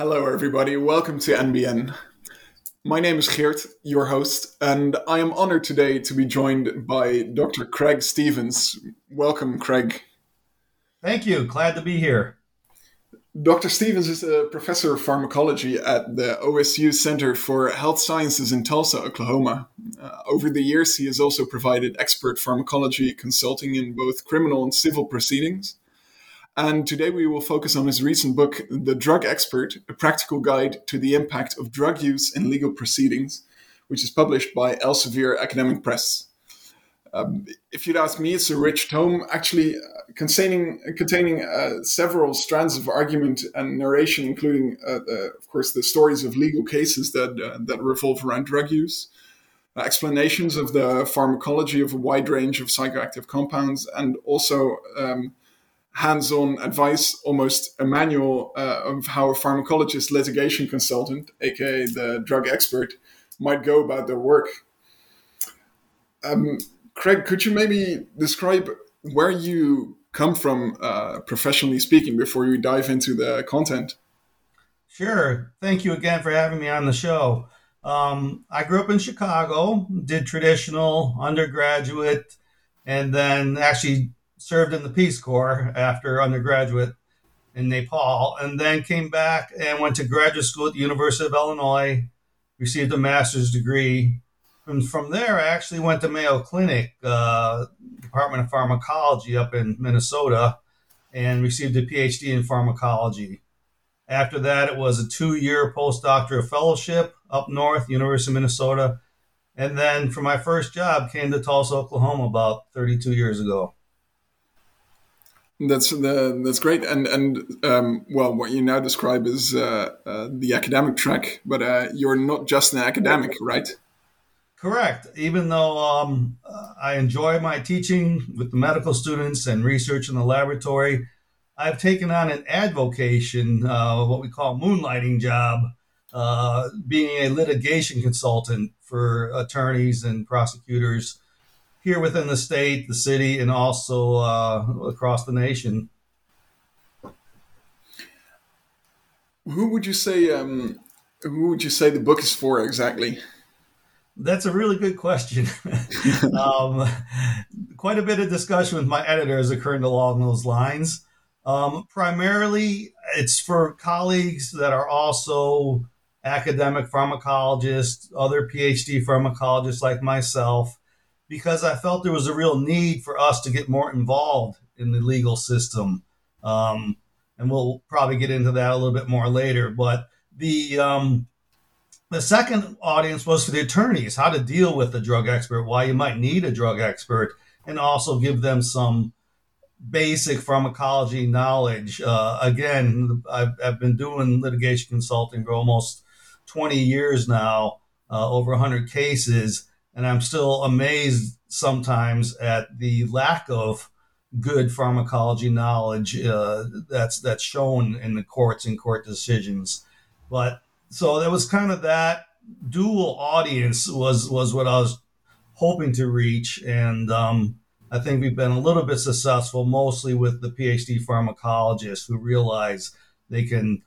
Hello, everybody. Welcome to NBN. My name is Geert, your host, and I am honored today to be joined by Dr. Craig Stevens. Welcome, Craig. Thank you. Glad to be here. Dr. Stevens is a professor of pharmacology at the OSU Center for Health Sciences in Tulsa, Oklahoma. Uh, over the years, he has also provided expert pharmacology consulting in both criminal and civil proceedings. And today we will focus on his recent book, The Drug Expert A Practical Guide to the Impact of Drug Use in Legal Proceedings, which is published by Elsevier Academic Press. Um, if you'd ask me, it's a rich tome, actually uh, containing containing uh, several strands of argument and narration, including, uh, of course, the stories of legal cases that uh, that revolve around drug use, uh, explanations of the pharmacology of a wide range of psychoactive compounds, and also um, hands-on advice, almost a manual uh, of how a pharmacologist litigation consultant, aka the drug expert, might go about their work. Um, Craig, could you maybe describe where you come from, uh, professionally speaking, before we dive into the content? Sure. Thank you again for having me on the show. Um, I grew up in Chicago, did traditional undergraduate, and then actually served in the Peace Corps after undergraduate in Nepal, and then came back and went to graduate school at the University of Illinois, received a master's degree. And from there, I actually went to Mayo Clinic, uh, Department of Pharmacology up in Minnesota, and received a PhD in pharmacology. After that, it was a two year postdoctoral fellowship up north, University of Minnesota. And then for my first job, came to Tulsa, Oklahoma about 32 years ago. That's the, that's great, and and um, well, what you now describe is uh, uh, the academic track, but uh, you're not just an academic, right? Correct. Even though um, I enjoy my teaching with the medical students and research in the laboratory, I've taken on an advocation, uh, what we call moonlighting job, uh, being a litigation consultant for attorneys and prosecutors here within the state, the city, and also uh, across the nation. Who would you say? Um, who would you say the book is for exactly? That's a really good question. um, quite a bit of discussion with my editor editors occurring along those lines. Um, primarily, it's for colleagues that are also academic pharmacologists, other PhD pharmacologists like myself, because I felt there was a real need for us to get more involved in the legal system. Um, and we'll probably get into that a little bit more later. But the um, the second audience was for the attorneys, how to deal with a drug expert, why you might need a drug expert, and also give them some basic pharmacology knowledge. Uh, again, I've, I've, been doing litigation consulting for almost 20 years now, uh, over 100 cases and I'm still amazed sometimes at the lack of good pharmacology knowledge uh, that's that's shown in the courts and court decisions. But so there was kind of that dual audience was was what I was hoping to reach, and um, I think we've been a little bit successful, mostly with the PhD pharmacologists who realize they can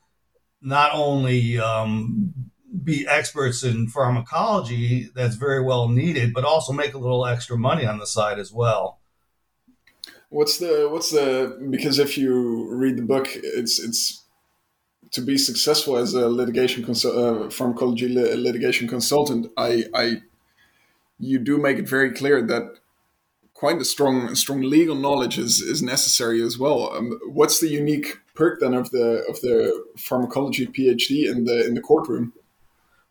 not only um, be experts in pharmacology that's very well needed, but also make a little extra money on the side as well. What's the what's the because if you read the book, it's it's to be successful as a litigation consul- uh, pharmacology li- litigation consultant. I I you do make it very clear that quite a strong strong legal knowledge is is necessary as well. Um, what's the unique perk then of the of the pharmacology PhD in the in the courtroom?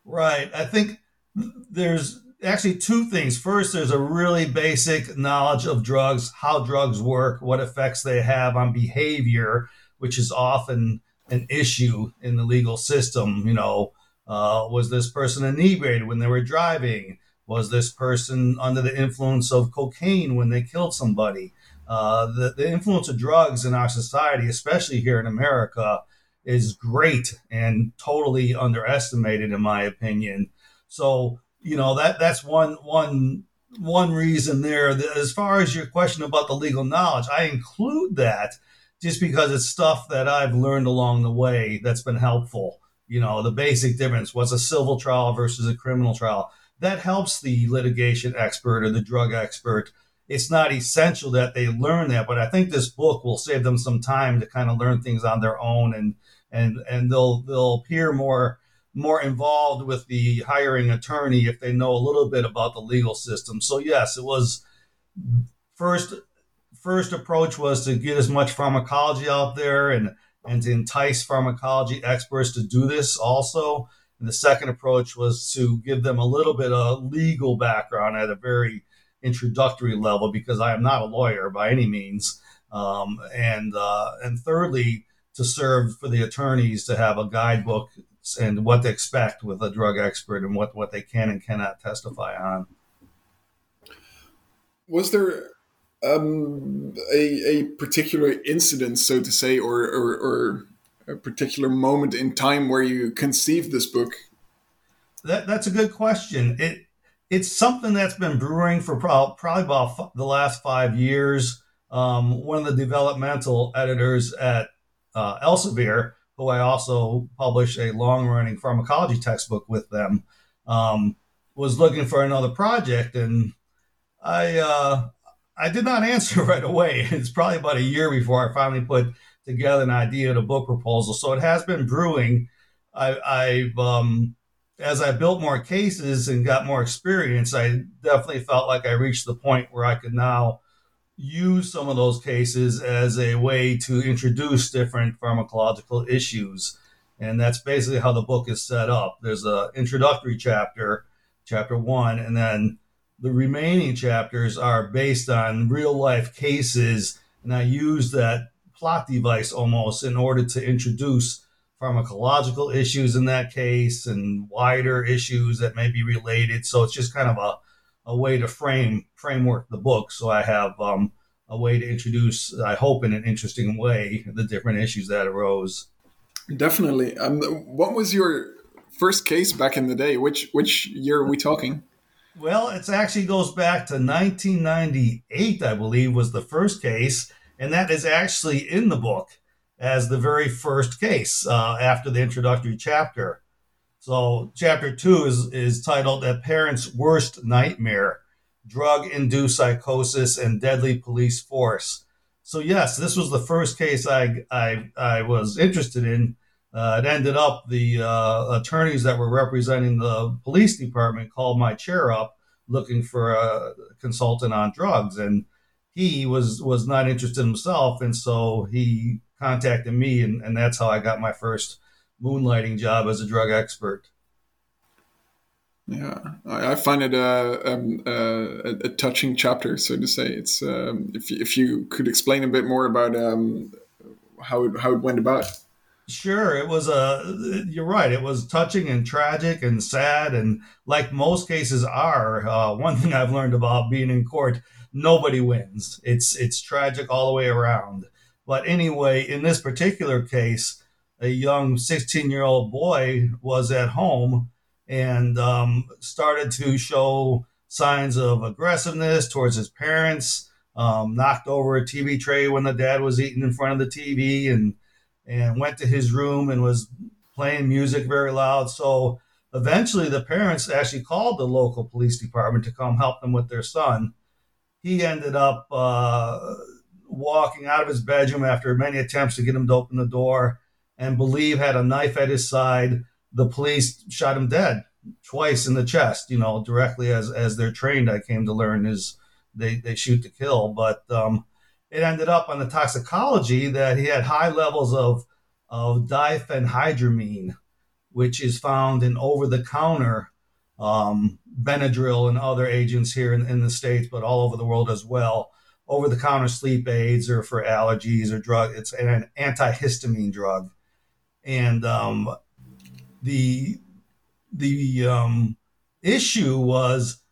Right. I think there's actually two things. First, there's a really basic knowledge of drugs, how drugs work, what effects they have on behavior, which is often an issue in the legal system. You know, uh, was this person inebriated when they were driving? Was this person under the influence of cocaine when they killed somebody? Uh, the, the influence of drugs in our society, especially here in America, is great and totally underestimated, in my opinion. So, you know that that's one one one reason there. As far as your question about the legal knowledge, I include that just because it's stuff that I've learned along the way that's been helpful. You know, the basic difference what's a civil trial versus a criminal trial. That helps the litigation expert or the drug expert. It's not essential that they learn that, but I think this book will save them some time to kind of learn things on their own and and and they'll they'll appear more more involved with the hiring attorney if they know a little bit about the legal system. So yes, it was first first approach was to get as much pharmacology out there and and to entice pharmacology experts to do this also. And the second approach was to give them a little bit of legal background at a very introductory level because I am not a lawyer by any means. Um, and uh, and thirdly, to serve for the attorneys to have a guidebook and what to expect with a drug expert and what, what they can and cannot testify on. Was there um, a, a particular incident, so to say, or, or, or, a particular moment in time where you conceived this book? That, that's a good question. It it's something that's been brewing for pro- probably about f- the last five years. Um, one of the developmental editors at uh, Elsevier who I also published a long running pharmacology textbook with them, um, was looking for another project. And I, uh, I did not answer right away. It's probably about a year before I finally put together an idea of a book proposal. So it has been brewing. I, have um, as I built more cases and got more experience, I definitely felt like I reached the point where I could now use some of those cases as a way to introduce different pharmacological issues. And that's basically how the book is set up. There's an introductory chapter, chapter one, and then the remaining chapters are based on real life cases. And I use that plot device almost in order to introduce pharmacological issues in that case and wider issues that may be related. So it's just kind of a a way to frame framework the book. So I have um, a way to introduce, I hope, in an interesting way, the different issues that arose. Definitely. Um, what was your first case back in the day? Which which year are we talking? Well, it actually goes back to 1998, I believe, was the first case, and that is actually in the book as the very first case uh, after the introductory chapter. So chapter two is, is titled A Parent's Worst Nightmare, Drug Induced Psychosis and Deadly Police Force. So yes, this was the first case I, I, I was interested in. Uh, it ended up the uh, attorneys that were representing the police department called my chair up looking for a consultant on drugs and he was was not interested himself and so he contacted me and, and that's how i got my first moonlighting job as a drug expert. Yeah, I, find it a, um, a, a, touching chapter, so to say. It's um, if if you could explain a bit more about um, how it, how it went about. Sure, it was a. Uh, you're right. It was touching and tragic and sad, and like most cases are. Uh, one thing I've learned about being in court: nobody wins. It's it's tragic all the way around. But anyway, in this particular case, a young 16 year old boy was at home and um, started to show signs of aggressiveness towards his parents. Um, knocked over a TV tray when the dad was eating in front of the TV, and and went to his room and was playing music very loud. So eventually, the parents actually called the local police department to come help them with their son. He ended up uh, walking out of his bedroom after many attempts to get him to open the door, and believe had a knife at his side. The police shot him dead twice in the chest. You know, directly as as they're trained. I came to learn is they they shoot to kill, but um, it ended up on the toxicology that he had high levels of of diphenhydramine, which is found in over the counter um, Benadryl and other agents here in, in the States, but all over the world as well. Over the counter sleep aids or for allergies or drug. It's an antihistamine drug. And um, the the um, issue was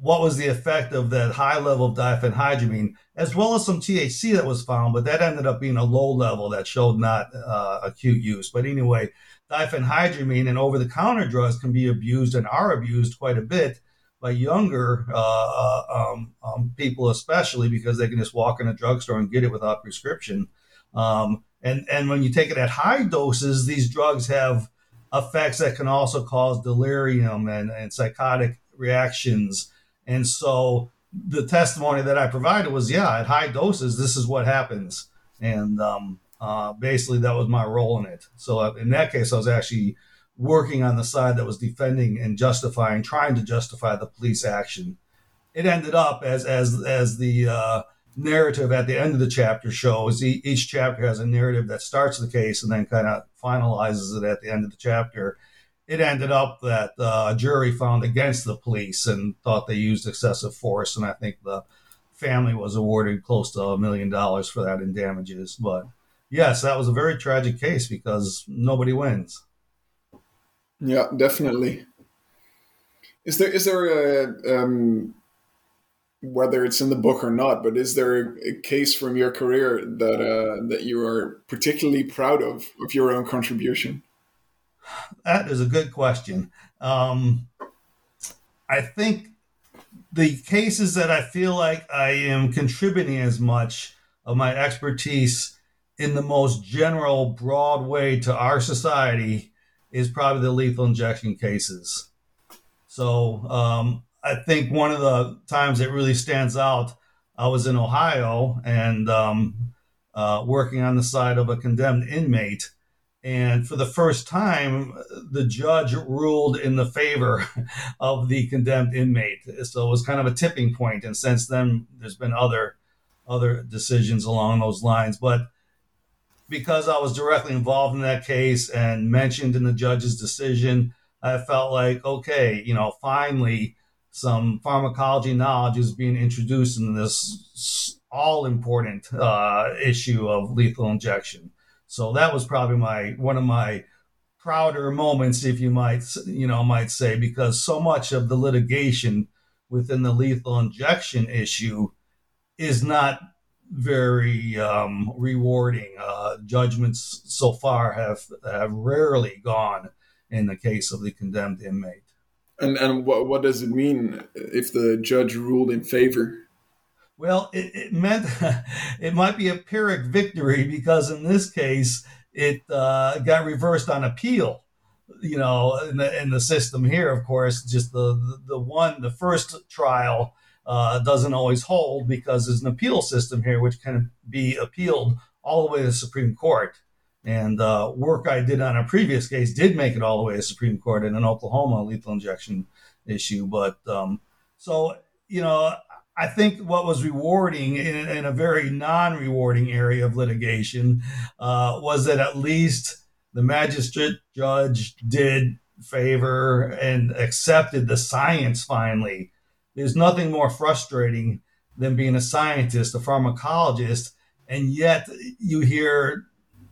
what was the effect of that high level of diphenhydramine, as well as some THC that was found, but that ended up being a low level that showed not uh, acute use. But anyway, diphenhydramine and over the counter drugs can be abused and are abused quite a bit by younger uh, uh, um, um, people, especially because they can just walk in a drugstore and get it without prescription. Um, and, and when you take it at high doses, these drugs have effects that can also cause delirium and, and psychotic reactions and so the testimony that I provided was, yeah, at high doses, this is what happens. And um, uh, basically, that was my role in it. So uh, in that case, I was actually working on the side that was defending and justifying, trying to justify the police action. It ended up as as as the uh, narrative at the end of the chapter shows. Each chapter has a narrative that starts the case and then kind of finalizes it at the end of the chapter it ended up that uh, a jury found against the police and thought they used excessive force. And I think the family was awarded close to a million dollars for that in damages. But yes, that was a very tragic case because nobody wins. Yeah, definitely. Is there is there a um, whether it's in the book or not, but is there a case from your career that uh, that you are particularly proud of of your own contribution? That is a good question. Um, I think the cases that I feel like I am contributing as much of my expertise in the most general, broad way to our society is probably the lethal injection cases. So um, I think one of the times that really stands out, I was in Ohio and um, uh, working on the side of a condemned inmate and for the first time, the judge ruled in the favor of the condemned inmate. So it was kind of a tipping point. And since then, there's been other other decisions along those lines. But because I was directly involved in that case and mentioned in the judge's decision, I felt like, okay, you know, finally some pharmacology knowledge is being introduced in this all important uh, issue of lethal injection. So that was probably my one of my prouder moments, if you might you know might say, because so much of the litigation within the lethal injection issue is not very um, rewarding. Uh, judgments so far have have rarely gone in the case of the condemned inmate. And and what what does it mean if the judge ruled in favor? Well, it, it meant it might be a Pyrrhic victory because in this case, it uh, got reversed on appeal. You know, in the, in the system here, of course, just the, the, one, the first trial uh, doesn't always hold because there's an appeal system here which can be appealed all the way to the Supreme Court. And uh, work I did on a previous case did make it all the way to Supreme Court in an Oklahoma lethal injection issue. But um, so, you know, I think what was rewarding in, in a very non rewarding area of litigation uh, was that at least the magistrate judge did favor and accepted the science finally. There's nothing more frustrating than being a scientist, a pharmacologist, and yet you hear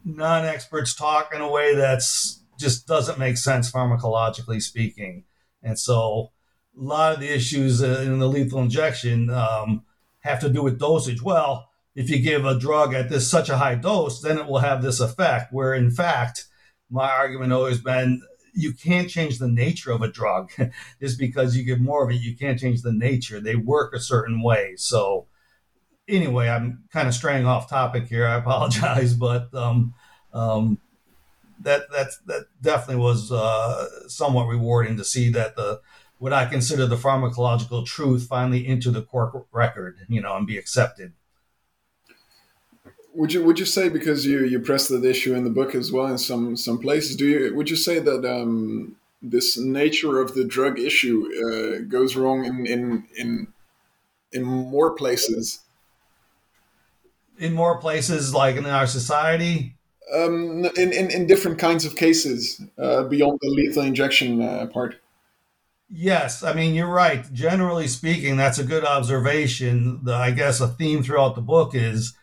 non experts talk in a way that's just doesn't make sense pharmacologically speaking. And so a lot of the issues uh, in the lethal injection um, have to do with dosage. Well, if you give a drug at this such a high dose, then it will have this effect. Where in fact, my argument always been you can't change the nature of a drug just because you give more of it. You can't change the nature. They work a certain way. So anyway, I'm kind of straying off topic here. I apologize, but um, um, that that definitely was uh, somewhat rewarding to see that the what I consider the pharmacological truth finally into the court record, you know, and be accepted. would you would you say because you you press that issue in the book as well in some some places? Do you would you say that um, this nature of the drug issue uh, goes wrong in in in in more places? In more places, like in our society. Um, in, in in different kinds of cases uh, beyond the lethal injection uh, part. Yes, I mean you're right. Generally speaking, that's a good observation. The, I guess a theme throughout the book is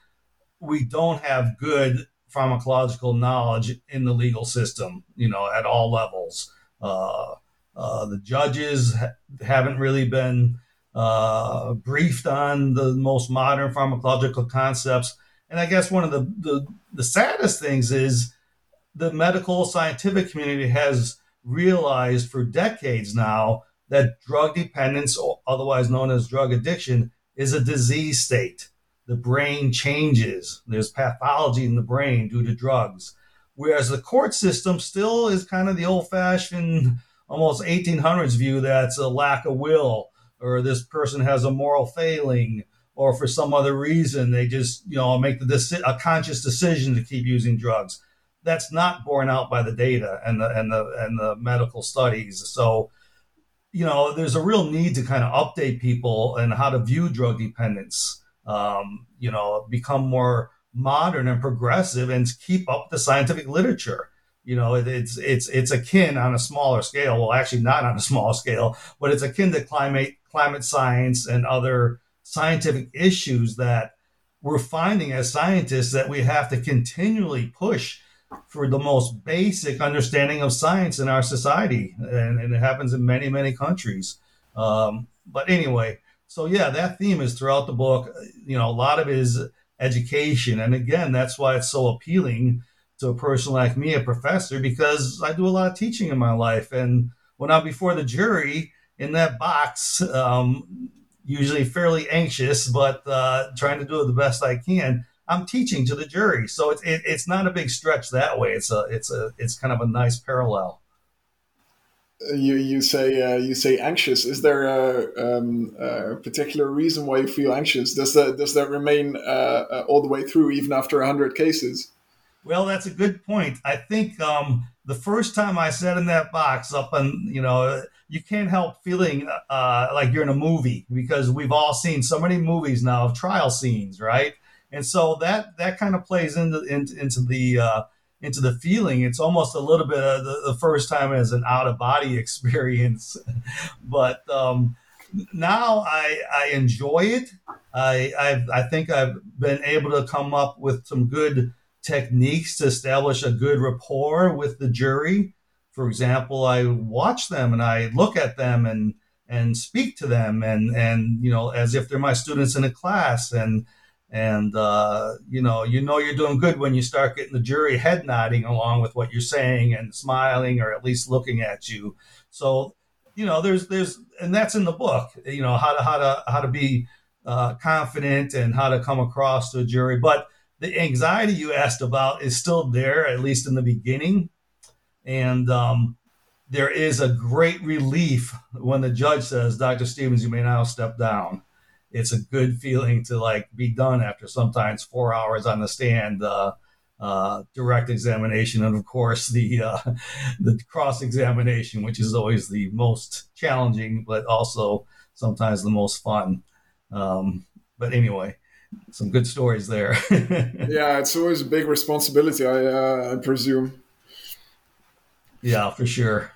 we don't have good pharmacological knowledge in the legal system, you know, at all levels. Uh, uh, the judges ha- haven't really been uh, briefed on the most modern pharmacological concepts. And I guess one of the, the, the saddest things is the medical scientific community has realized for decades now that drug dependence, otherwise known as drug addiction, is a disease state the brain changes. There's pathology in the brain due to drugs. Whereas the court system still is kind of the old fashioned, almost 1800s view that's a lack of will, or this person has a moral failing, or for some other reason they just, you know, make the deci- a conscious decision to keep using drugs. That's not borne out by the data and the and the and the medical studies. So, you know, there's a real need to kind of update people and how to view drug dependence um, you know, become more modern and progressive and keep up the scientific literature. You know, it, it's it's it's akin on a smaller scale. Well, actually, not on a small scale, but it's akin to climate climate science and other scientific issues that we're finding as scientists that we have to continually push for the most basic understanding of science in our society, and, and it happens in many many countries. Um, but anyway, so yeah, that theme is throughout the book. You know, a lot of it is education, and again, that's why it's so appealing to a person like me, a professor, because I do a lot of teaching in my life, and when I'm before the jury in that box, um, usually fairly anxious, but uh, trying to do it the best I can. I'm teaching to the jury, so it's it, it's not a big stretch that way. It's a it's a it's kind of a nice parallel you you say uh, you say anxious. Is there a, um, a, particular reason why you feel anxious? Does that does that remain uh, uh, all the way through, even after hundred cases? Well, that's a good point. I think um, the first time I sat in that box up on, you know you can't help feeling uh, like you're in a movie because we've all seen so many movies now of trial scenes, right? And so that that kind of plays into into, into the uh, into the feeling. It's almost a little bit of the, the first time as an out of body experience. but um, now I, I enjoy it. I, I've, I think I've been able to come up with some good techniques to establish a good rapport with the jury. For example, I watch them and I look at them and and speak to them and and you know as if they're my students in a class. And and uh, you know you know you're doing good when you start getting the jury head nodding along with what you're saying and smiling or at least looking at you. So you know there's there's and that's in the book you know how to how to how to be uh, confident and how to come across to a jury. But the anxiety you asked about is still there at least in the beginning and um, there is a great relief when the judge says dr stevens you may now step down it's a good feeling to like be done after sometimes four hours on the stand. Uh, uh, direct examination, and of course the uh, the cross examination, which is always the most challenging, but also sometimes the most fun. Um, but anyway, some good stories there. yeah, it's always a big responsibility, I, uh, I presume. Yeah, for sure.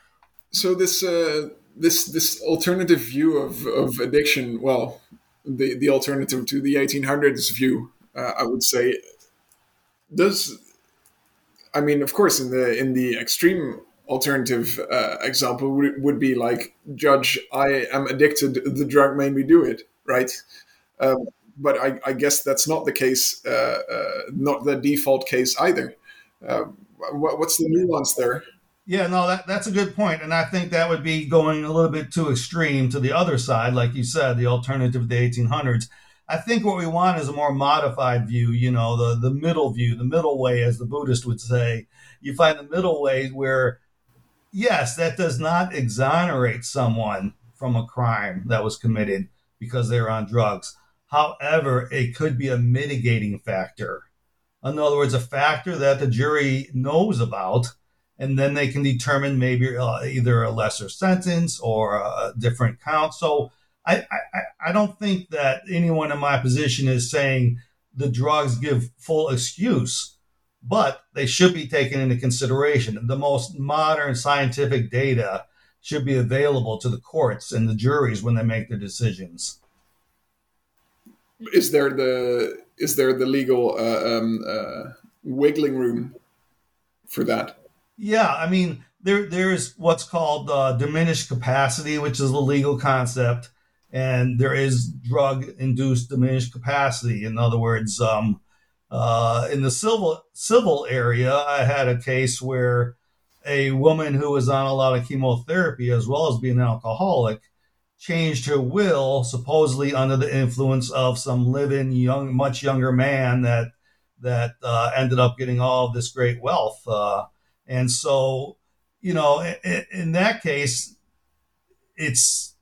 So this uh, this this alternative view of, of addiction, well, the, the alternative to the 1800s view, uh, I would say. Does I mean, of course, in the in the extreme alternative uh, example would, would be like, Judge, I am addicted. The drug made me do it, right? Um, but I, I, guess that's not the case, uh, uh not the default case either. Uh, what, what's the nuance there? Yeah, no, that, that's a good point. And I think that would be going a little bit too extreme to the other side, like you said, the alternative of the 1800s. I think what we want is a more modified view, you know, the, the middle view, the middle way, as the Buddhist would say. You find the middle way where, yes, that does not exonerate someone from a crime that was committed because they're on drugs. However, it could be a mitigating factor In other words, a factor that the jury knows about, and then they can determine maybe uh, either a lesser sentence or a different count. So I, I, I don't think that anyone in my position is saying the drugs give full excuse, but they should be taken into consideration. The most modern scientific data should be available to the courts and the juries when they make their decisions. Is there the is there the legal uh, um, uh, wiggling room for that? Yeah, I mean there there's what's called uh, diminished capacity, which is a legal concept, and there is drug induced diminished capacity. In other words, um, uh, in the civil civil area, I had a case where a woman who was on a lot of chemotherapy as well as being an alcoholic changed her will supposedly under the influence of some living young much younger man that that uh, ended up getting all of this great wealth uh, and so you know in, in, that case it's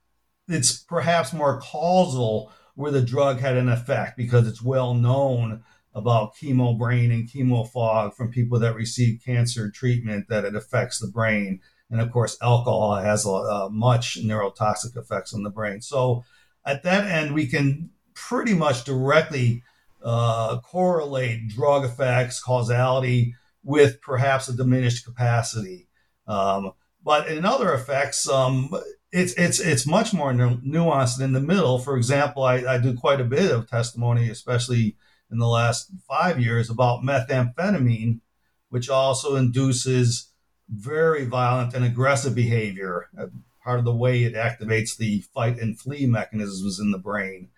it's perhaps more causal where the drug had an effect because it's well known about chemo brain and chemo fog from people that receive cancer treatment that it affects the brain. And of course, alcohol has a, a much neurotoxic effects on the brain. So at that end, we can pretty much directly uh, correlate drug effects, causality with perhaps a diminished capacity. Um, but in other effects, um, it's it's it's much more nu- nuanced in the middle. For example, I, I do quite a bit of testimony, especially in the last five years about methamphetamine, which also induces very violent and aggressive behavior, part of the way it activates the fight and flee mechanisms in the brain.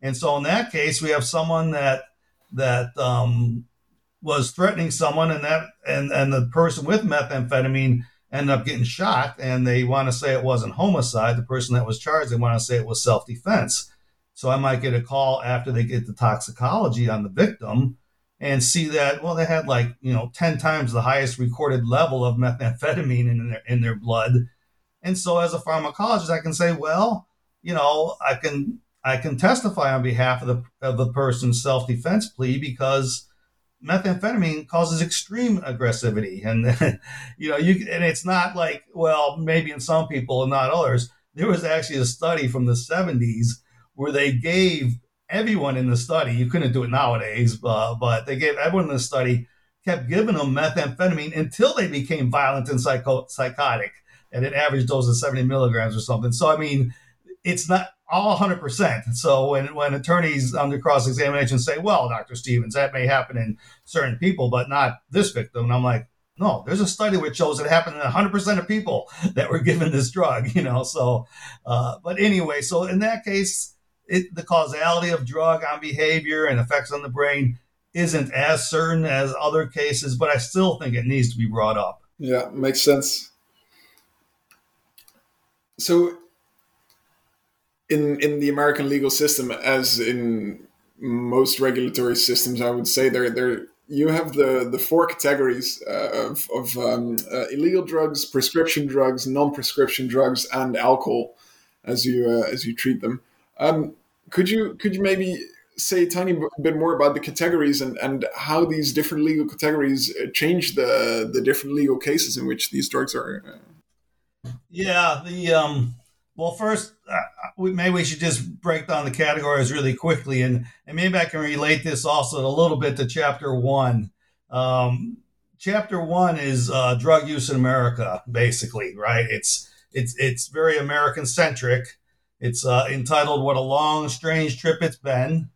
And so in that case, we have someone that that um, was threatening someone, and that and and the person with methamphetamine ended up getting shot, and they want to say it wasn't homicide. The person that was charged, they want to say it was self defense. So I might get a call after they get the toxicology on the victim and see that well they had like you know 10 times the highest recorded level of methamphetamine in their in their blood. And so as a pharmacologist i can say well you know i can i can testify on behalf of the of the person's self-defense plea because methamphetamine causes extreme aggressivity. And you know you and it's not like well maybe in some people and not others. There was actually a study from the 70s where they gave everyone in the study, you couldn't do it nowadays, uh, but they gave everyone in the study, kept giving them methamphetamine until they became violent and psycho- psychotic at an average dose of 70 milligrams or something. So, I mean, it's not all 100%. So, when, when attorneys under cross examination say, well, Dr. Stevens, that may happen in certain people, but not this victim. And I'm like, no, there's a study which shows it happened in 100% of people that were given this drug, you know. So, uh, but anyway, so in that case, it, the causality of drug on behavior and effects on the brain isn't as certain as other cases, but I still think it needs to be brought up. Yeah, makes sense. So, in in the American legal system, as in most regulatory systems, I would say there there you have the the four categories uh, of of um, uh, illegal drugs, prescription drugs, non prescription drugs, and alcohol, as you uh, as you treat them. Um, could you could you maybe say a tiny bit more about the categories and, and how these different legal categories uh, change the the different legal cases in which these drugs are? Uh... Yeah, the um, well, first, uh, we, maybe we should just break down the categories really quickly, and and maybe I can relate this also a little bit to chapter one. Um, chapter one is uh, drug use in America, basically, right? It's it's it's very American centric it's uh, entitled What a Long, Strange Trip It's Been,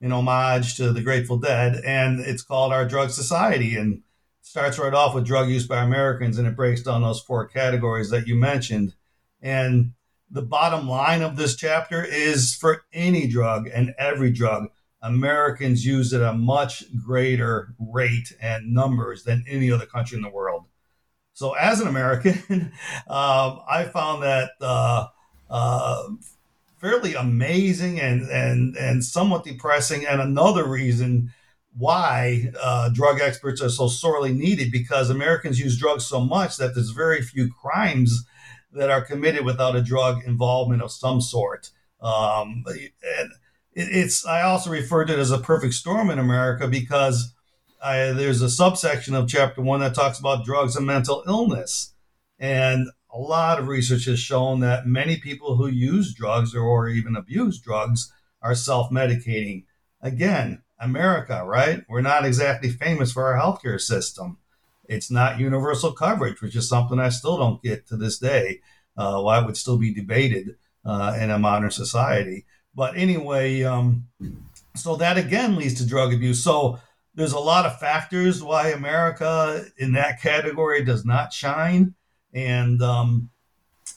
in homage to the Grateful Dead. And it's called Our Drug Society. And starts right off with drug use by Americans and it breaks down those four categories that you mentioned. And the bottom line of this chapter is for any drug and every drug, Americans use it at a much greater rate and numbers than any other country in the world. So, as an American, uh, I found that uh, uh, fairly amazing and, and, and somewhat depressing. And another reason why uh, drug experts are so sorely needed because Americans use drugs so much that there's very few crimes that are committed without a drug involvement of some sort. Um, and it's I also refer to it as a perfect storm in America because I, there's a subsection of chapter one that talks about drugs and mental illness. And a lot of research has shown that many people who use drugs or, even abuse drugs are self medicating. Again, America, right? We're not exactly famous for our healthcare system. It's not universal coverage, which is something I still don't get to this day. Uh, why it would still be debated uh, in a modern society. But anyway, um, so that again leads to drug abuse. So there's a lot of factors why America in that category does not shine, and um,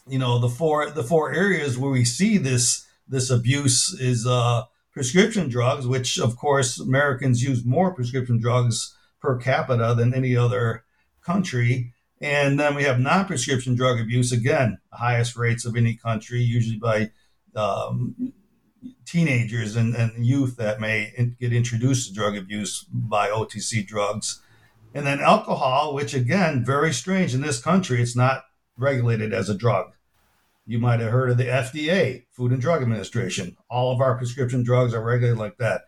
you know the four the four areas where we see this this abuse is uh, prescription drugs, which of course Americans use more prescription drugs per capita than any other country. And then we have non prescription drug abuse, again, highest rates of any country, usually by um, teenagers and, and youth that may in, get introduced to drug abuse by OTC drugs. And then alcohol, which again, very strange in this country, it's not regulated as a drug. You might have heard of the FDA, Food and Drug Administration. All of our prescription drugs are regulated like that.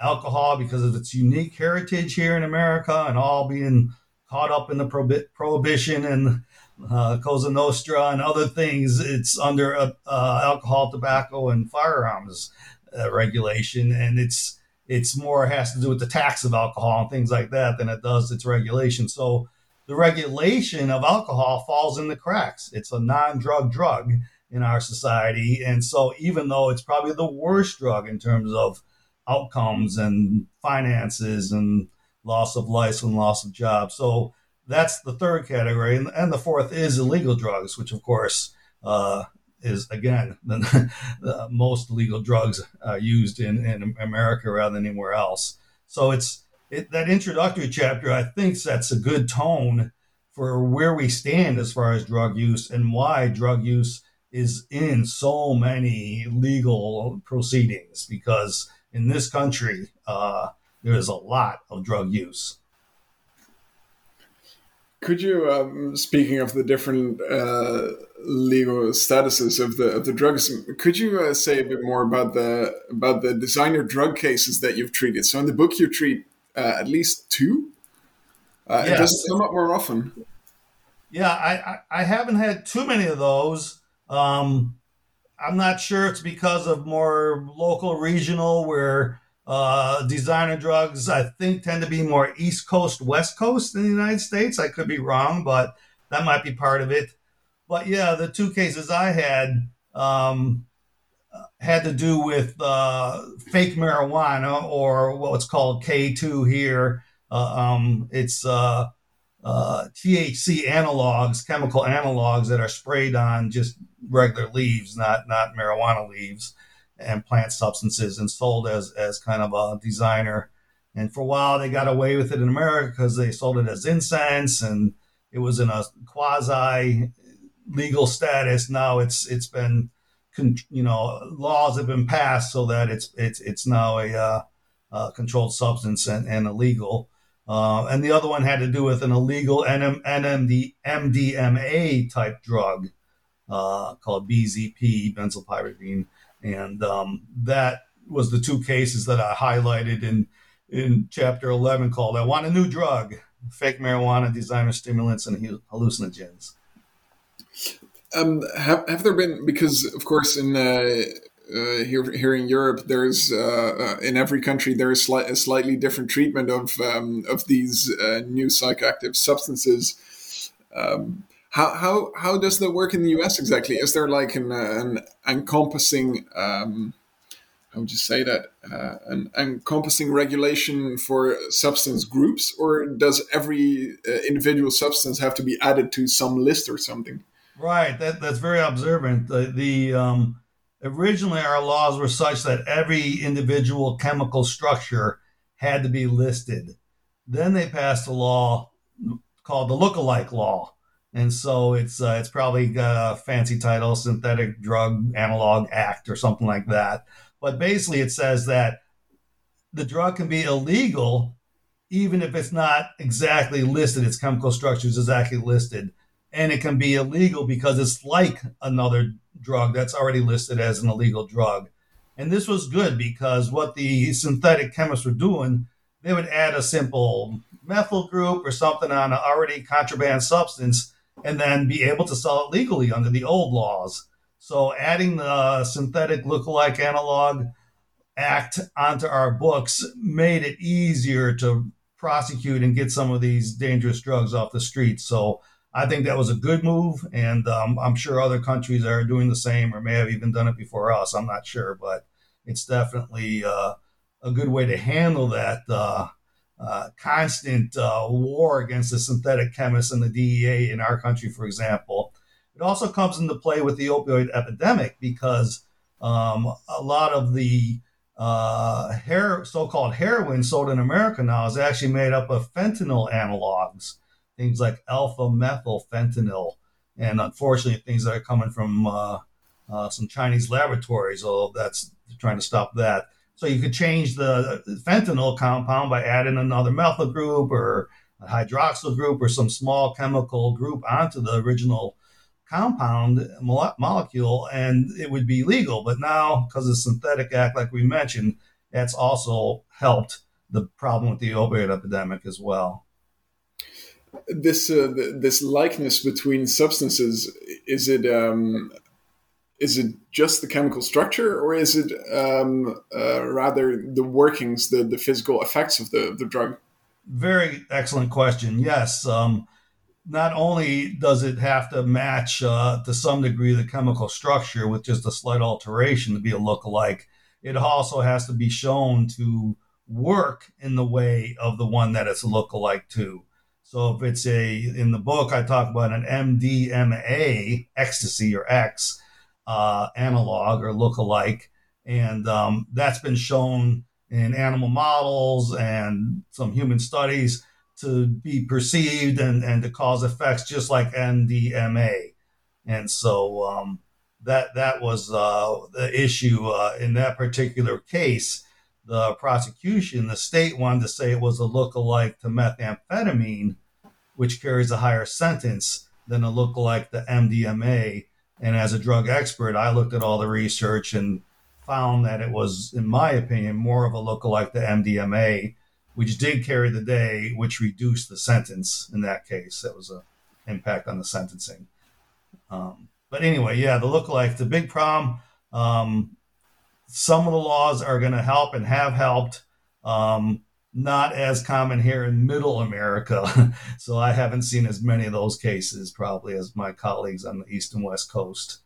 Alcohol, because of its unique heritage here in America and all being caught up in the prohibi- prohibition and uh, Cosa Nostra and other things. It's under uh, uh, alcohol, tobacco, and firearms uh, regulation, and it's it's more has to do with the tax of alcohol and things like that than it does its regulation. So the regulation of alcohol falls in the cracks. It's a non-drug drug in our society, and so even though it's probably the worst drug in terms of outcomes and finances and loss of life and loss of jobs. So that's the third category. And, and the fourth is illegal drugs, which, of course, uh, is again the, the, most legal drugs uh, used in, in America rather than anywhere else. So it's it, that introductory chapter, I think, sets a good tone for where we stand as far as drug use and why drug use is in so many legal proceedings. Because in this country, uh, there is a lot of drug use. Could you, um, speaking of the different uh, legal statuses of the of the drugs, could you uh, say a bit more about the about the designer drug cases that you've treated? So in the book, you treat uh, at least two. Uh, yes. Does it come up more often? Yeah, I, I, I haven't had too many of those. Um, I'm not sure it's because of more local, regional, where uh, designer drugs, I think, tend to be more East Coast, West Coast in the United States. I could be wrong, but that might be part of it. But yeah, the two cases I had um, had to do with uh, fake marijuana or what's called K2 here. Uh, um, it's uh, uh THC analogs, chemical analogs that are sprayed on just regular leaves, not not marijuana leaves and plant substances and sold as as kind of a designer. And for a while, they got away with it in America because they sold it as incense, and it was in a quasi legal status. Now it's it's been, you know, laws have been passed so that it's it's it's now a, uh, controlled substance and, and illegal. Uh, and the other one had to do with an illegal NM, NMD, MDMA type drug uh, called BZP, benzylpiperazine and um, that was the two cases that I highlighted in in chapter 11 called I Want a New Drug Fake Marijuana, Designer Stimulants, and Hallucinogens. Um, have, have there been, because of course, in uh, uh, here here in Europe, there's uh, uh in every country there is sli- a slightly different treatment of um, of these uh, new psychoactive substances. Um, how, how, how does that work in the US exactly? Is there like an, an encompassing, um, how would you say that, uh, an encompassing regulation for substance groups, or does every uh, individual substance have to be added to some list or something? Right, that, that's very observant. The, the um, originally our laws were such that every individual chemical structure had to be listed. Then they passed a law called the lookalike law, and so it's uh, it's probably got a fancy title, Synthetic Drug Analog Act or something like that. But basically, it says that the drug can be illegal even if it's not exactly listed, its chemical structure is exactly listed, and it can be illegal because it's like another drug that's already listed as an illegal drug. And this was good because what the synthetic chemists were doing, they would add a simple methyl group or something on an already contraband substance and then be able to sell it legally under the old laws. So adding the synthetic lookalike analog act onto our books made it easier to prosecute and get some of these dangerous drugs off the streets. So I think that was a good move, and um, I'm sure other countries are doing the same or may have even done it before us. I'm not sure, but it's definitely uh, a good way to handle that uh, uh, constant uh, war against the synthetic chemists and the DEA in our country, for example. It also comes into play with the opioid epidemic because um, a lot of the uh, hair, so-called heroin sold in America now is actually made up of fentanyl analogs, things like alpha methyl fentanyl, and unfortunately things that are coming from uh, uh, some Chinese laboratories. Although that's trying to stop that. So you could change the fentanyl compound by adding another methyl group or a hydroxyl group or some small chemical group onto the original compound molecule and it would be legal. But now, because of synthetic act, like we mentioned, that's also helped the problem with the opioid epidemic as well. This uh, this likeness between substances is it um, is it just the chemical structure or is it um, uh, rather the workings, the, the physical effects of the, the drug? Very excellent question. Yes. Um, not only does it have to match uh, to some degree the chemical structure with just a slight alteration to be a look-alike, it also has to be shown to work in the way of the one that it's a look-alike to. So if it's a in the book I talk about an MDMA ecstasy or X uh, analog or look-alike, and um, that's been shown in animal models and some human studies to be perceived and, and to cause effects just like MDMA. And so um, that that was uh, the issue uh, in that particular case. The prosecution, the state wanted to say it was a look-alike to methamphetamine, which carries a higher sentence than a look-alike to MDMA. And as a drug expert, I looked at all the research and found that it was, in my opinion, more of a lookalike to MDMA which did carry the day, which reduced the sentence in that case. That was an impact on the sentencing. Um, but anyway, yeah, the lookalike, the big problem. Um, some of the laws are going to help and have helped. Um, not as common here in middle America. so I haven't seen as many of those cases probably as my colleagues on the east and west coast.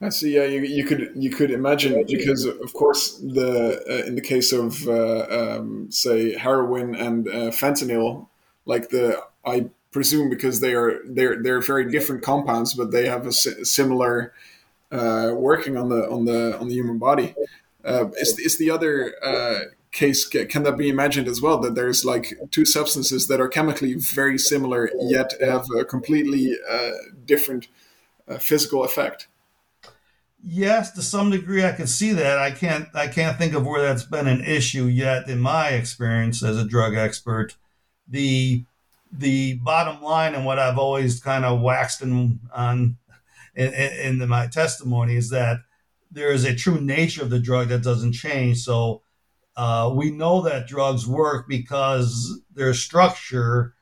I see. Yeah, you, you could you could imagine because of course the uh, in the case of uh, um, say heroin and uh, fentanyl, like the I presume because they are they're they're very different compounds, but they have a similar uh, working on the on the on the human body. Uh, is is the other uh, case can that be imagined as well that there's like two substances that are chemically very similar yet have a completely uh, different uh, physical effect? Yes, to some degree, I can see that. I can't. I can't think of where that's been an issue yet in my experience as a drug expert. The the bottom line and what I've always kind of waxed in, on in, in, in my testimony is that there is a true nature of the drug that doesn't change. So uh, we know that drugs work because their structure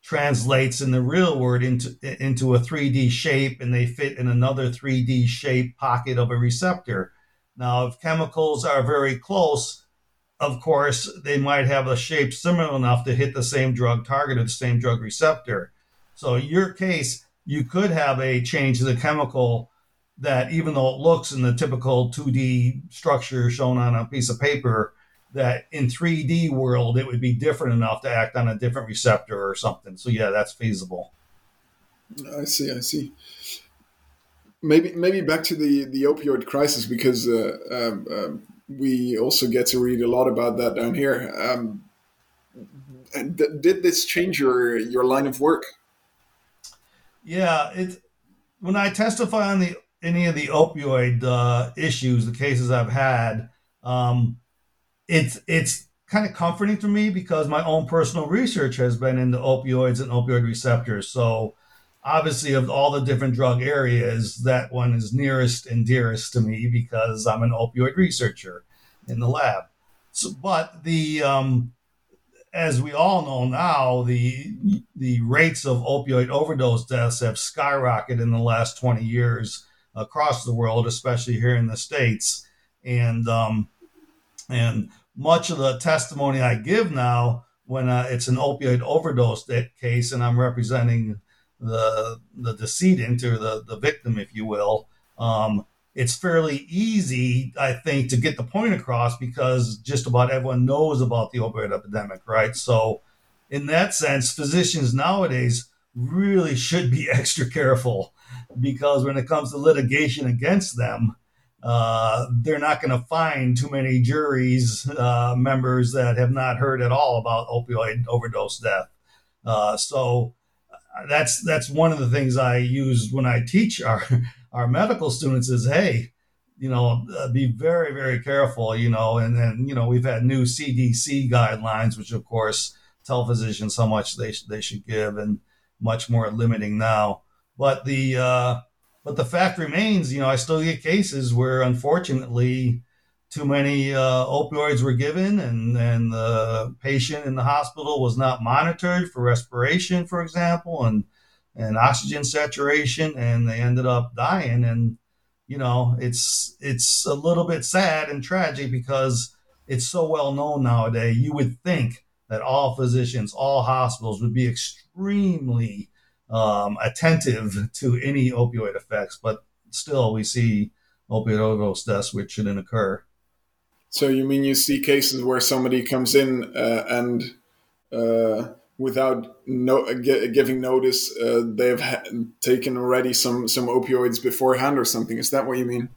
translates in the real world into into a 3D shape and they fit in another 3D shape pocket of a receptor. Now, if chemicals are very close, of course, they might have a shape similar enough to hit the same drug target or the same drug receptor. So, in your case, you could have a change in the chemical that, even though it looks in the typical 2D structure shown on a piece of paper, that in 3D world it would be different enough to act on a different receptor or something. So yeah, that's feasible. I see. I see. Maybe maybe back to the the opioid crisis because uh, um, um, we also get to read a lot about that down here. Um, did this change your your line of work? Yeah, it. When I testify on the any of the opioid uh, issues, the cases I've had, um, it's it's kind of comforting to me because my own personal research has been into opioids and opioid receptors. So obviously of all the different drug areas, that one is nearest and dearest to me because I'm an opioid researcher in the lab. So, but the um, as we all know now, the the rates of opioid overdose deaths have skyrocketed in the last 20 years across the world, especially here in the states. And um, and much of the testimony I give now, when uh, it's an opioid overdose case, and I'm representing the the decedent or the the victim, if you will, um, it's fairly easy, I think, to get the point across because just about everyone knows about the opioid epidemic, right? So, in that sense, physicians nowadays really should be extra careful because when it comes to litigation against them, uh, they're not going to find too many juries uh, members that have not heard at all about opioid overdose death. Uh, so uh, that's that's one of the things I use when I teach our our medical students is, hey, you know, uh, be very, very careful, you know, and then, you know, we've had new CDC guidelines, which of course tell physicians how much they, they should give and much more limiting now. But the, but the fact remains, you know, I still get cases where unfortunately too many uh, opioids were given and, and the patient in the hospital was not monitored for respiration, for example, and and oxygen saturation, and they ended up dying. And you know, it's it's a little bit sad and tragic because it's so well known nowadays. You would think that all physicians, all hospitals would be extremely um, attentive to any opioid effects, but still we see opioid overdose deaths which shouldn't occur. So you mean you see cases where somebody comes in uh, and uh, without no, giving notice, uh, they've ha- taken already some some opioids beforehand or something. Is that what you mean?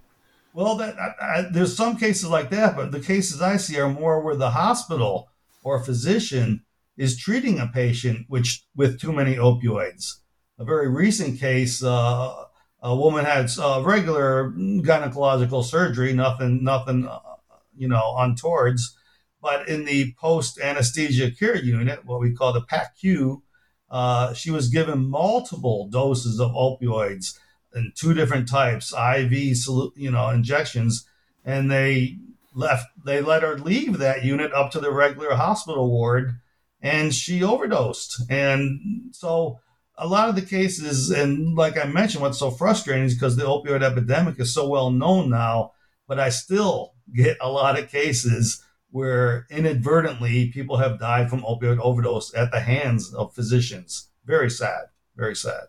Well, that I, I, there's some cases like that, but the cases I see are more where the hospital or physician is treating a patient which with too many opioids. A very recent case, uh, a woman had uh, regular gynecological surgery, nothing, nothing, uh, you know, untowards but in the post anesthesia care unit, what we call the PACU, uh, she was given multiple doses of opioids in two different types, IV, you know, injections, and they left. They let her leave that unit up to the regular hospital ward, and she overdosed. And so, a lot of the cases, and like I mentioned, what's so frustrating is because the opioid epidemic is so well known now. But I still get a lot of cases where inadvertently people have died from opioid overdose at the hands of physicians. Very sad. Very sad.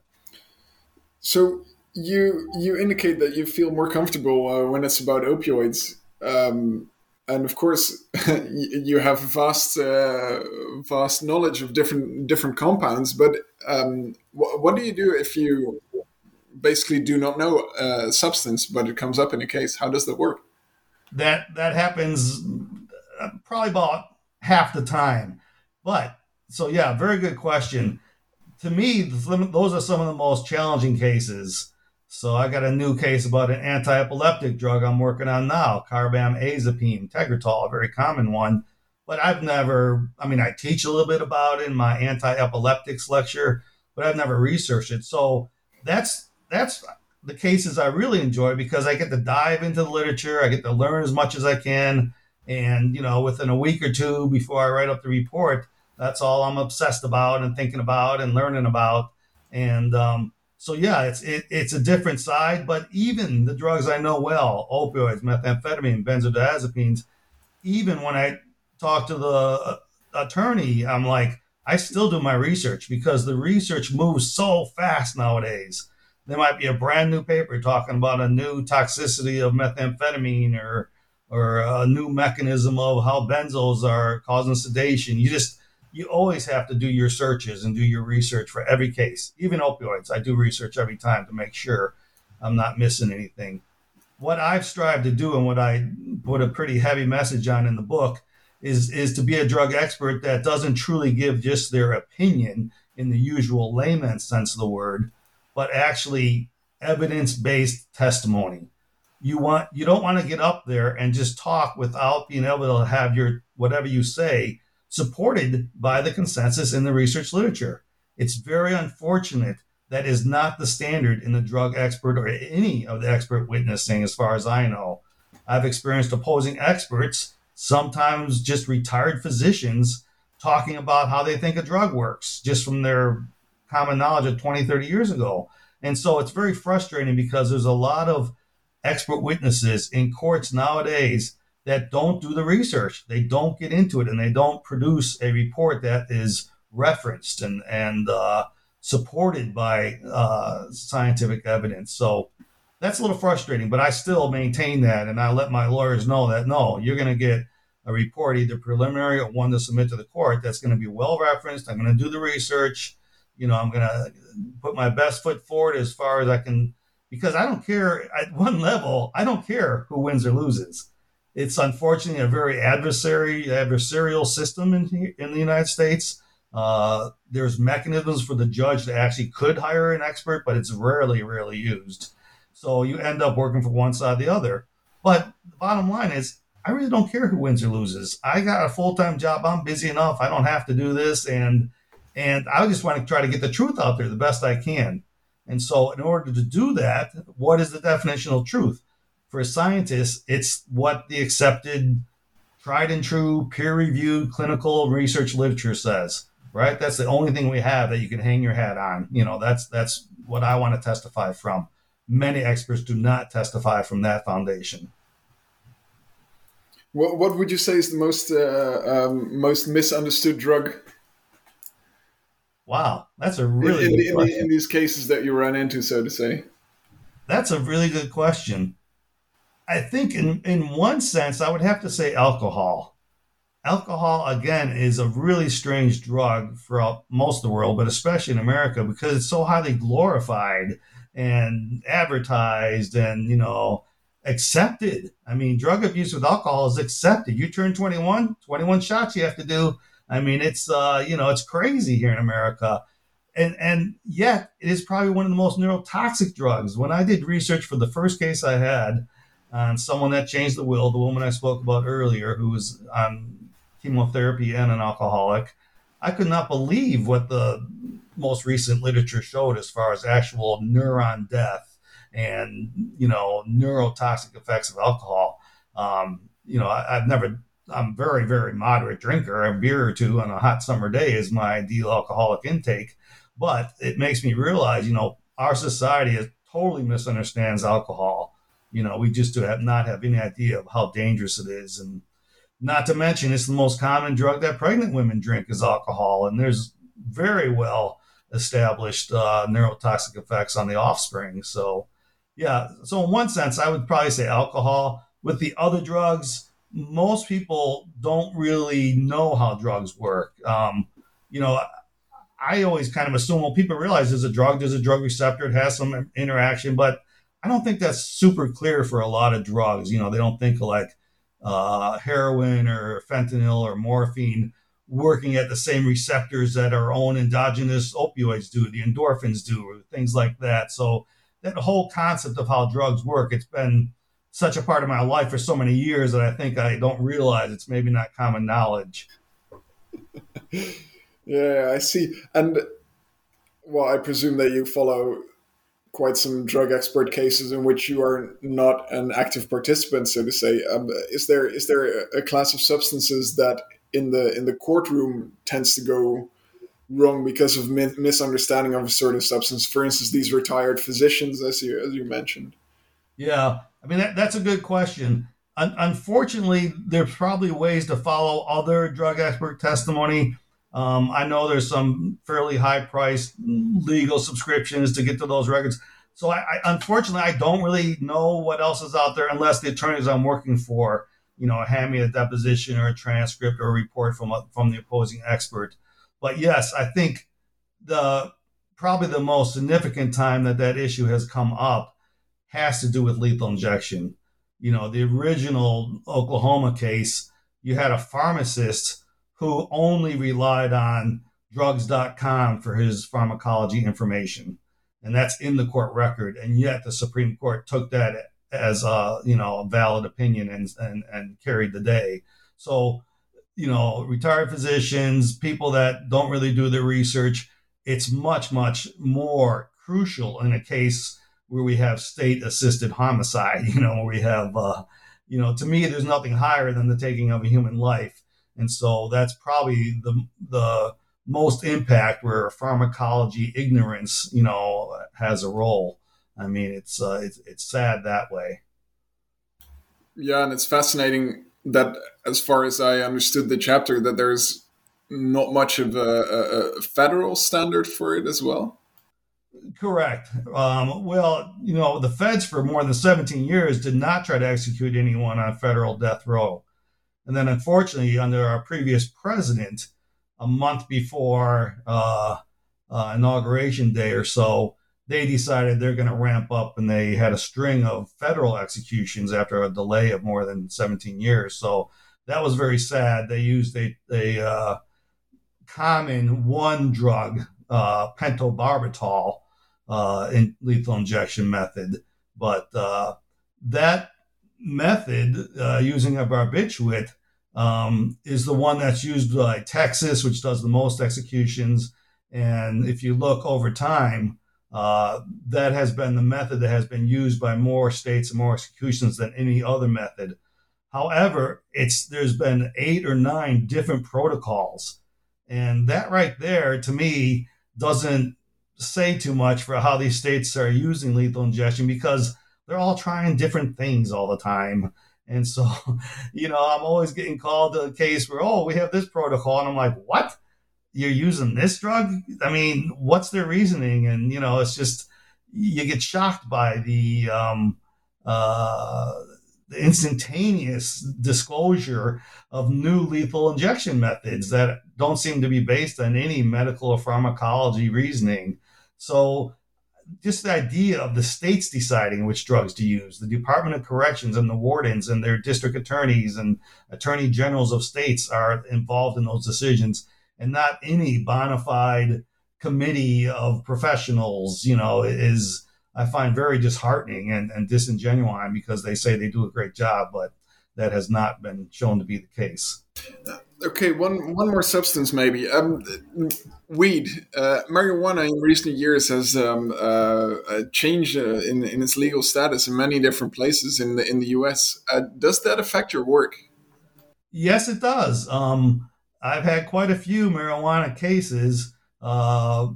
So you you indicate that you feel more comfortable uh, when it's about opioids, um, and of course you have vast uh, vast knowledge of different different compounds. But um, wh- what do you do if you basically do not know a substance, but it comes up in a case? How does that work? That that happens probably about half the time. But so yeah, very good question. To me, those are some of the most challenging cases. So I got a new case about an anti-epileptic drug I'm working on now, carbamazepine, Tegretol, a very common one. But I've never, I mean, I teach a little bit about it in my anti-epileptics lecture, but I've never researched it. So that's that's the cases I really enjoy because I get to dive into the literature, I get to learn as much as I can, and, you know, within a week or two before I write up the report, that's all I'm obsessed about and thinking about and learning about. And um, so, yeah, it's it, it's a different side. But even the drugs I know well, opioids, methamphetamine, benzodiazepines, even when I talk to the uh, attorney, I'm like, I still do my research because the research moves so fast nowadays. There might be a brand new paper talking about a new toxicity of methamphetamine or or a new mechanism of how benzos are causing sedation. You just you always have to do your searches and do your research for every case, even opioids. I do research every time to make sure I'm not missing anything. What I've strived to do and what I put a pretty heavy message on in the book is is to be a drug expert that doesn't truly give just their opinion in the usual layman sense of the word, but actually evidence-based testimony you want you don't want to get up there and just talk without being able to have your whatever you say supported by the consensus in the research literature. It's very unfortunate that is not the standard in the drug expert or any of the expert witnessing, as far as I know. I've experienced opposing experts, sometimes just retired physicians, talking about how they think a drug works just from their common knowledge of 20, 30 years ago. And so it's very frustrating because there's a lot of expert witnesses in courts nowadays that don't do the research. They don't get into it and they don't produce a report that is referenced and, and uh, supported by uh, scientific evidence. So that's a little frustrating, but I still maintain that. And I let my lawyers know that no, you're going to get a report, either preliminary or one to submit to the court that's going to be well referenced. I'm going to do the research. You know, I'm going to put my best foot forward as far as I can, because I don't care at one level, I don't care who wins or loses. It's unfortunately a very adversary adversarial system in in the United States. Uh, there's mechanisms for the judge to actually could hire an expert, but it's rarely, rarely used. So you end up working for one side or the other. But the bottom line is, I really don't care who wins or loses. I got a full time job. I'm busy enough. I don't have to do this, and and I just want to try to get the truth out there the best I can. And so, in order to do that, what is the definition of truth? For a scientist, it's what the accepted, tried and true, peer reviewed clinical research literature says. Right? That's the only thing we have that you can hang your hat on. You know, that's that's what I want to testify from. Many experts do not testify from that foundation. What, what would you say is the most uh, um, most misunderstood drug? Wow, that's a really in, in, in, in, these cases that you run into, so to say. That's a really good question. I think in in one sense, I would have to say alcohol. Alcohol again is a really strange drug for most of the world, but especially in America because it's so highly glorified and advertised, and you know accepted. I mean, drug abuse with alcohol is accepted. You turn 21, 21 shots you have to do. I mean, it's uh, you know, it's crazy here in America. And and yet it is probably one of the most neurotoxic drugs. When I did research for the first case I had on someone that changed the will, the woman I spoke about earlier, who was on chemotherapy and an alcoholic, I could not believe what the most recent literature showed as far as actual neuron death and you know neurotoxic effects of alcohol. Um, you know, I, have never. I'm very very moderate drinker. A beer or two on a hot summer day is my ideal alcoholic intake, but it makes me realize, you know, our society totally misunderstands alcohol. You know, we just do have not have any idea of how dangerous it is, and not to mention it's the most common drug that pregnant women drink is alcohol, and there's very well established uh, neurotoxic effects on the offspring. So yeah. So in one sense, I would probably say alcohol. With the other drugs, most people don't really know how drugs work. Um, you know, I always kind of assume well, people realize there's a drug, there's a drug receptor, it has some interaction, but I don't think that's super clear for a lot of drugs. You know, they don't think like uh, heroin or fentanyl or morphine working at the same receptors that our own endogenous opioids do, the endorphins do, or things like that. So that whole concept of how drugs work. It's been such a part of my life for so many years that I think I don't realize it's maybe not common knowledge. yeah, I see. And well, I presume that you follow quite some drug expert cases in which you are not an active participant, so to say. Um, is there is there a class of substances that in the in the courtroom tends to go wrong because of mi- misunderstanding of a certain substance. For instance, these retired physicians, as you as you mentioned. Yeah, I mean that, that's a good question. Un- unfortunately, there's probably ways to follow other drug expert testimony. Um, I know there's some fairly high priced legal subscriptions to get to those records. So I, I, unfortunately I don't really know what else is out there unless the attorneys I'm working for, you know, hand me a deposition or a transcript or a report from a, from the opposing expert. But yes, I think the probably the most significant time that that issue has come up has to do with lethal injection. You know, the original Oklahoma case, you had a pharmacist who only relied on drugs.com for his pharmacology information. And that's in the court record. And yet the Supreme Court took that as a, you know, a valid opinion and, and, and carried the day. So you know, retired physicians, people that don't really do their research. It's much, much more crucial in a case where we have state assisted homicide, you know, we have, uh, you know, to me, there's nothing higher than the taking of a human life. And so that's probably the the most impact where pharmacology ignorance, you know, has a role. I mean, it's uh, it's it's sad that way. Yeah, and it's fascinating that, as far as I understood the chapter, that there's not much of a, a federal standard for it as well. Correct. Um, well, you know, the feds for more than 17 years did not try to execute anyone on federal death row. And then, unfortunately, under our previous president, a month before uh, uh, inauguration day or so, they decided they're going to ramp up and they had a string of federal executions after a delay of more than 17 years. So that was very sad. They used a, a uh, common one drug, uh, pentobarbital, uh, in lethal injection method. But uh, that method, using a barbiturate, um, is the one that's used by Texas, which does the most executions. And if you look over time, uh, that has been the method that has been used by more states and more executions than any other method. However, it's there's been eight or nine different protocols, and that right there to me doesn't say too much for how these states are using lethal injection because they're all trying different things all the time. And so, you know, I'm always getting called to a case where, oh, we have this protocol. And I'm like, what? You're using this drug? I mean, what's their reasoning? And, you know, it's just, you get shocked by the, um, uh, the instantaneous disclosure of new lethal injection methods that don't seem to be based on any medical or pharmacology reasoning. So just the idea of the states deciding which drugs to use, the Department of Corrections and the wardens and their district attorneys and attorney generals of states are involved in those decisions, and not any bona fide committee of professionals, you know, is I find very disheartening and, and disingenuine because they say they do a great job, but that has not been shown to be the case. Okay, one one more substance maybe. Um, weed, uh, marijuana in recent years has um, uh, changed uh, in in its legal status in many different places in the in the U.S. Uh, does that affect your work? Yes, it does. Um, I've had quite a few marijuana cases. Uh,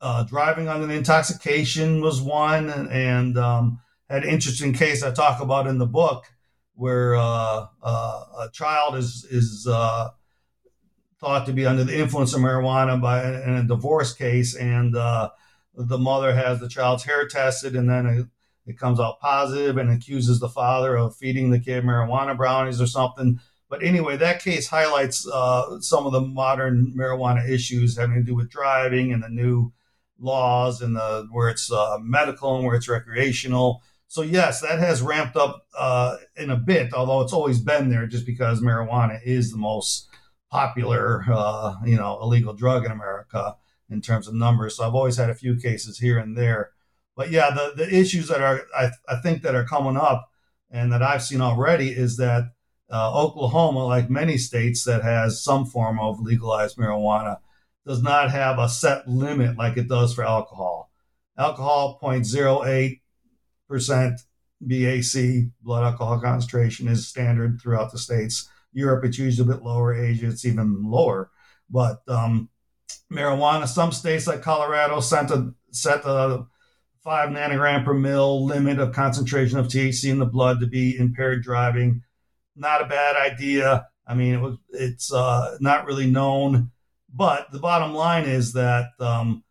uh, driving under the intoxication was one, and, and um, had an interesting case I talk about in the book where uh, uh, a child is is uh, thought to be under the influence of marijuana by in a divorce case, and uh, the mother has the child's hair tested, and then it, it, comes out positive, and accuses the father of feeding the kid marijuana brownies or something. But anyway, that case highlights uh, some of the modern marijuana issues having to do with driving and the new laws and the where it's uh, medical and where it's recreational so yes, that has ramped up uh, in a bit, although it's always been there, just because marijuana is the most popular, uh, you know, illegal drug in America in terms of numbers. So I've always had a few cases here and there, but yeah, the the issues that are I, I think that are coming up and that I've seen already is that uh, Oklahoma, like many states that has some form of legalized marijuana, does not have a set limit like it does for alcohol. Alcohol 0.08 percent BAC blood alcohol concentration is standard throughout the states. Europe, it's usually a bit lower. Asia, it's even lower. But um, marijuana, some states like Colorado set a, set a five nanogram per mil limit of concentration of THC in the blood to be impaired driving. Not a bad idea. I mean, it was it's uh, not really known, but the bottom line is that um,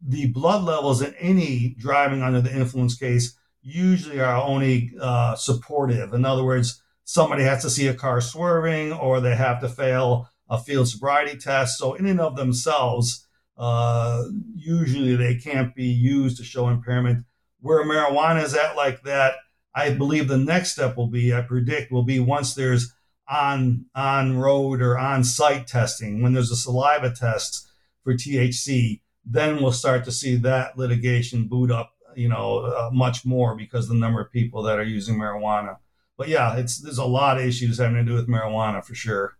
the blood levels in any driving under the influence case usually are only uh, supportive. In other words, somebody has to see a car swerving or they have to fail a field sobriety test. So, in and of themselves, uh, usually they can't be used to show impairment. Where marijuana is at like that, I believe the next step will be, I predict, will be once there's on on road or on site testing, when there's a saliva test for THC, then we'll start to see that litigation boot up you know, uh, much more because the number of people that are using marijuana. But yeah, it's there's a lot of issues having to do with marijuana for sure.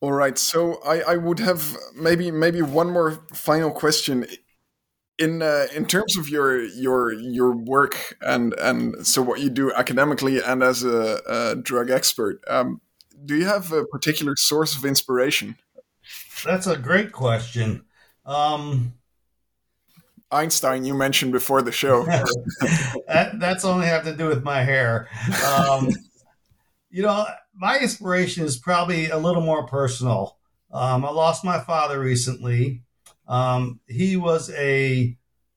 All right, so I, I would have maybe maybe one more final question in uh, in terms of your your your work and and so what you do academically and as a, a drug expert. Um, do you have a particular source of inspiration? That's a great question. Um, Einstein, you mentioned before the show. that, that's only have to do with my hair. Um, you know, my inspiration is probably a little more personal. Um, I lost my father recently. Um, he was a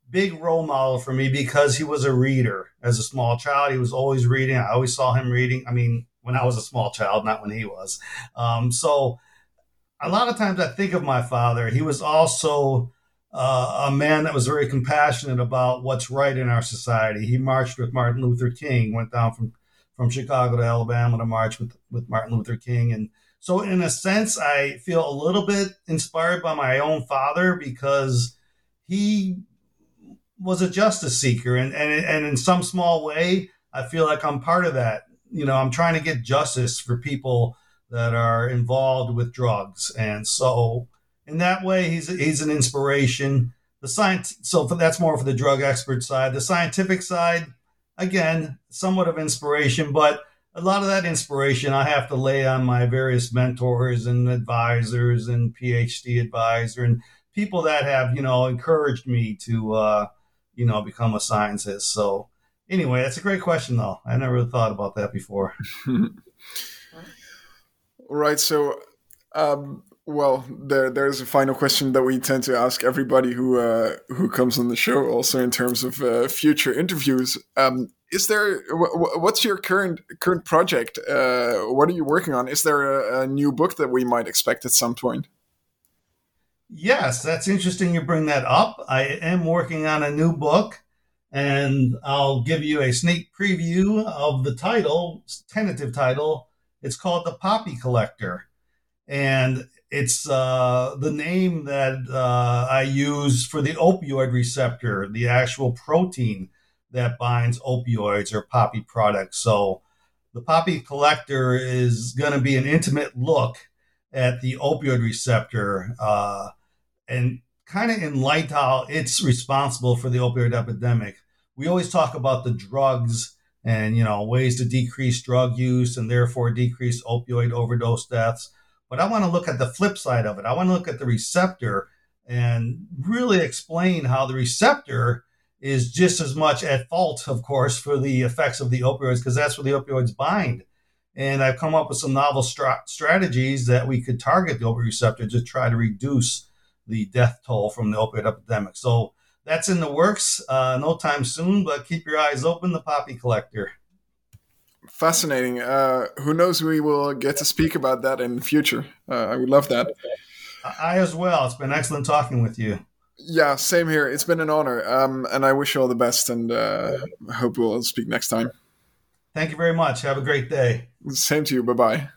big role model for me because he was a reader. As a small child, he was always reading. I always saw him reading. I mean, when I was a small child, not when he was. Um, so, a lot of times I think of my father. He was also uh, a man that was very compassionate about what's right in our society. He marched with Martin Luther King, went down from from Chicago to Alabama to march with with Martin Luther King, and so in a sense, I feel a little bit inspired by my own father because he was a justice seeker, and and and in some small way, I feel like I'm part of that. You know, I'm trying to get justice for people that are involved with drugs, and so in that way, he's he's an inspiration. The science, so for, that's more for the drug expert side. The scientific side, again, somewhat of inspiration, but a lot of that inspiration I have to lay on my various mentors and advisors and PhD advisor and people that have you know encouraged me to uh, you know become a scientist. So anyway, that's a great question though. I never thought about that before. right. So. Um, well, there there's a final question that we tend to ask everybody who uh, who comes on the show. Also, in terms of uh, future interviews, um, is there what's your current current project? Uh, what are you working on? Is there a, a, new book that we might expect at some point? Yes, that's interesting. You bring that up. I am working on a new book, and I'll give you a sneak preview of the title, tentative title. It's called The Poppy Collector, and it's uh, the name that uh, I use for the opioid receptor, the actual protein that binds opioids or poppy products. So the poppy collector is going to be an intimate look at the opioid receptor uh, and kind of in light how it's responsible for the opioid epidemic. We always talk about the drugs and you know ways to decrease drug use and therefore decrease opioid overdose deaths but I want to look at the flip side of it. I want to look at the receptor and really explain how the receptor is just as much at fault, of course, for the effects of the opioids, because that's where the opioids bind. And I've come up with some novel stra- strategies that we could target the opioid receptor to try to reduce the death toll from the opioid epidemic. So that's in the works, uh, no time soon, but keep your eyes open. The Poppy Collector fascinating. Uh, who knows? We will get to speak about that in the future. Uh, I would love that. I as well. It's been excellent talking with you. Yeah, same here. It's been an honor, um, and I wish you all the best. And uh, hope we'll speak next time. Thank you very much. Have a great day. Same to you. Bye bye.